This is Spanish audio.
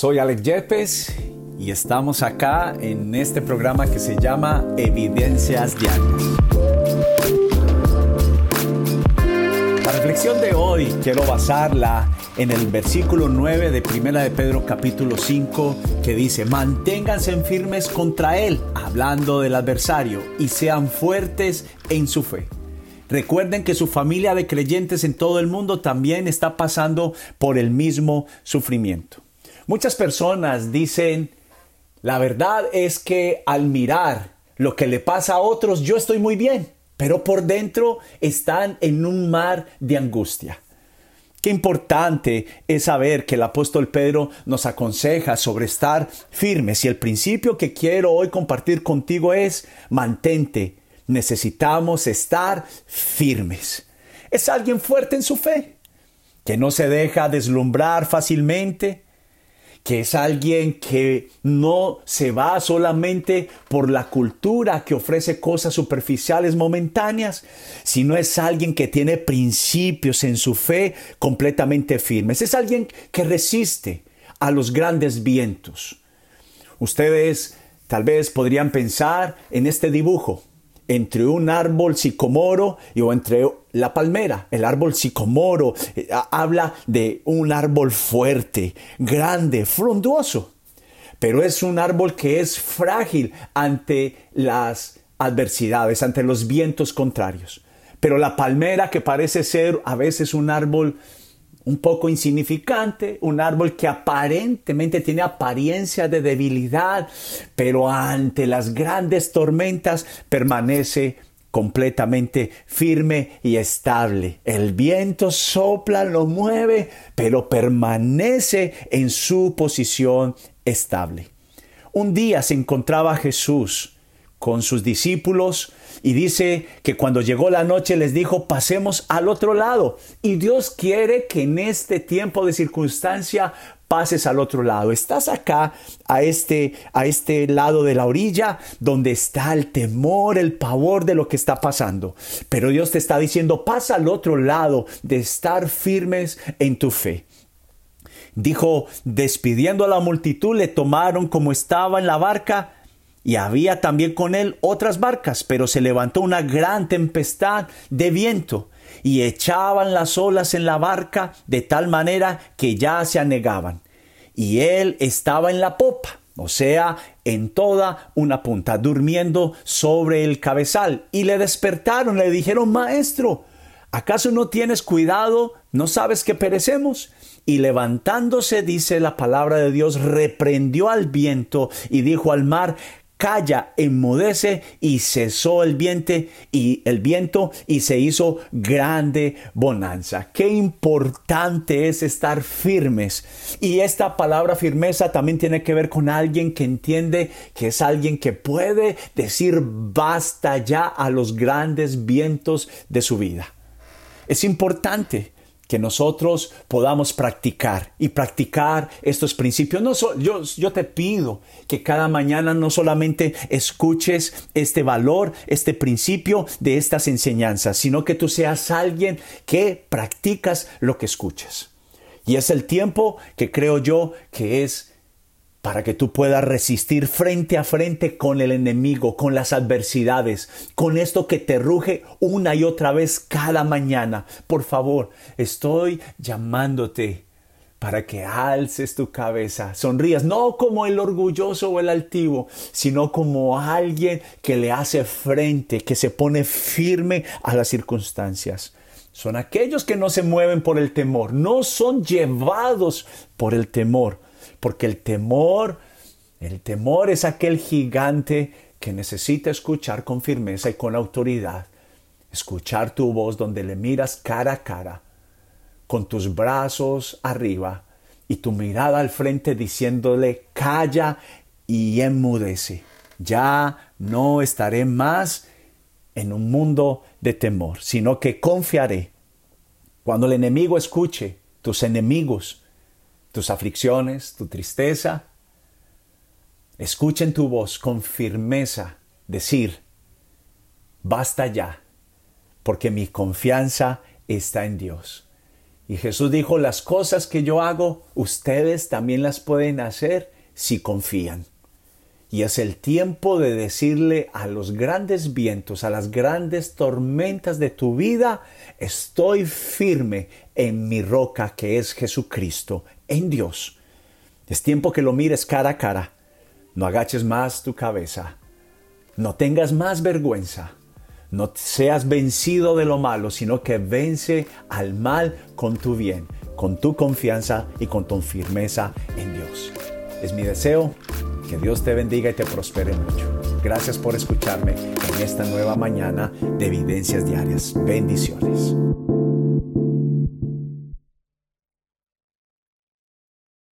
Soy Alex Yepes y estamos acá en este programa que se llama Evidencias Diarias. La reflexión de hoy quiero basarla en el versículo 9 de Primera de Pedro capítulo 5 que dice, manténganse firmes contra él, hablando del adversario, y sean fuertes en su fe. Recuerden que su familia de creyentes en todo el mundo también está pasando por el mismo sufrimiento. Muchas personas dicen, la verdad es que al mirar lo que le pasa a otros, yo estoy muy bien, pero por dentro están en un mar de angustia. Qué importante es saber que el apóstol Pedro nos aconseja sobre estar firmes y el principio que quiero hoy compartir contigo es mantente. Necesitamos estar firmes. Es alguien fuerte en su fe, que no se deja deslumbrar fácilmente, que es alguien que no se va solamente por la cultura que ofrece cosas superficiales momentáneas, sino es alguien que tiene principios en su fe completamente firmes. Es alguien que resiste a los grandes vientos. Ustedes tal vez podrían pensar en este dibujo entre un árbol sicomoro y, o entre la palmera. El árbol sicomoro eh, habla de un árbol fuerte, grande, frondoso, pero es un árbol que es frágil ante las adversidades, ante los vientos contrarios. Pero la palmera que parece ser a veces un árbol un poco insignificante, un árbol que aparentemente tiene apariencia de debilidad, pero ante las grandes tormentas permanece completamente firme y estable. El viento sopla, lo mueve, pero permanece en su posición estable. Un día se encontraba Jesús con sus discípulos y dice que cuando llegó la noche les dijo, pasemos al otro lado. Y Dios quiere que en este tiempo de circunstancia pases al otro lado. Estás acá a este a este lado de la orilla donde está el temor, el pavor de lo que está pasando. Pero Dios te está diciendo, pasa al otro lado de estar firmes en tu fe. Dijo, despidiendo a la multitud, le tomaron como estaba en la barca y había también con él otras barcas, pero se levantó una gran tempestad de viento y echaban las olas en la barca de tal manera que ya se anegaban. Y él estaba en la popa, o sea, en toda una punta, durmiendo sobre el cabezal. Y le despertaron, le dijeron, Maestro, ¿acaso no tienes cuidado? ¿No sabes que perecemos? Y levantándose, dice la palabra de Dios, reprendió al viento y dijo al mar, calla, enmudece y cesó el viento y el viento y se hizo grande bonanza. Qué importante es estar firmes. Y esta palabra firmeza también tiene que ver con alguien que entiende que es alguien que puede decir basta ya a los grandes vientos de su vida. Es importante que nosotros podamos practicar y practicar estos principios. No yo, yo te pido que cada mañana no solamente escuches este valor, este principio de estas enseñanzas, sino que tú seas alguien que practicas lo que escuchas. Y es el tiempo que creo yo que es para que tú puedas resistir frente a frente con el enemigo, con las adversidades, con esto que te ruge una y otra vez cada mañana. Por favor, estoy llamándote para que alces tu cabeza, sonrías, no como el orgulloso o el altivo, sino como alguien que le hace frente, que se pone firme a las circunstancias. Son aquellos que no se mueven por el temor, no son llevados por el temor, porque el temor, el temor es aquel gigante que necesita escuchar con firmeza y con autoridad, escuchar tu voz donde le miras cara a cara, con tus brazos arriba y tu mirada al frente diciéndole calla y enmudece. Ya no estaré más en un mundo de temor, sino que confiaré. Cuando el enemigo escuche, tus enemigos, tus aflicciones, tu tristeza, escuchen tu voz con firmeza decir, basta ya, porque mi confianza está en Dios. Y Jesús dijo, las cosas que yo hago, ustedes también las pueden hacer si confían. Y es el tiempo de decirle a los grandes vientos, a las grandes tormentas de tu vida, estoy firme en mi roca que es Jesucristo, en Dios. Es tiempo que lo mires cara a cara. No agaches más tu cabeza. No tengas más vergüenza. No seas vencido de lo malo, sino que vence al mal con tu bien, con tu confianza y con tu firmeza en Dios. Es mi deseo que Dios te bendiga y te prospere mucho. Gracias por escucharme en esta nueva mañana de Evidencias Diarias. Bendiciones.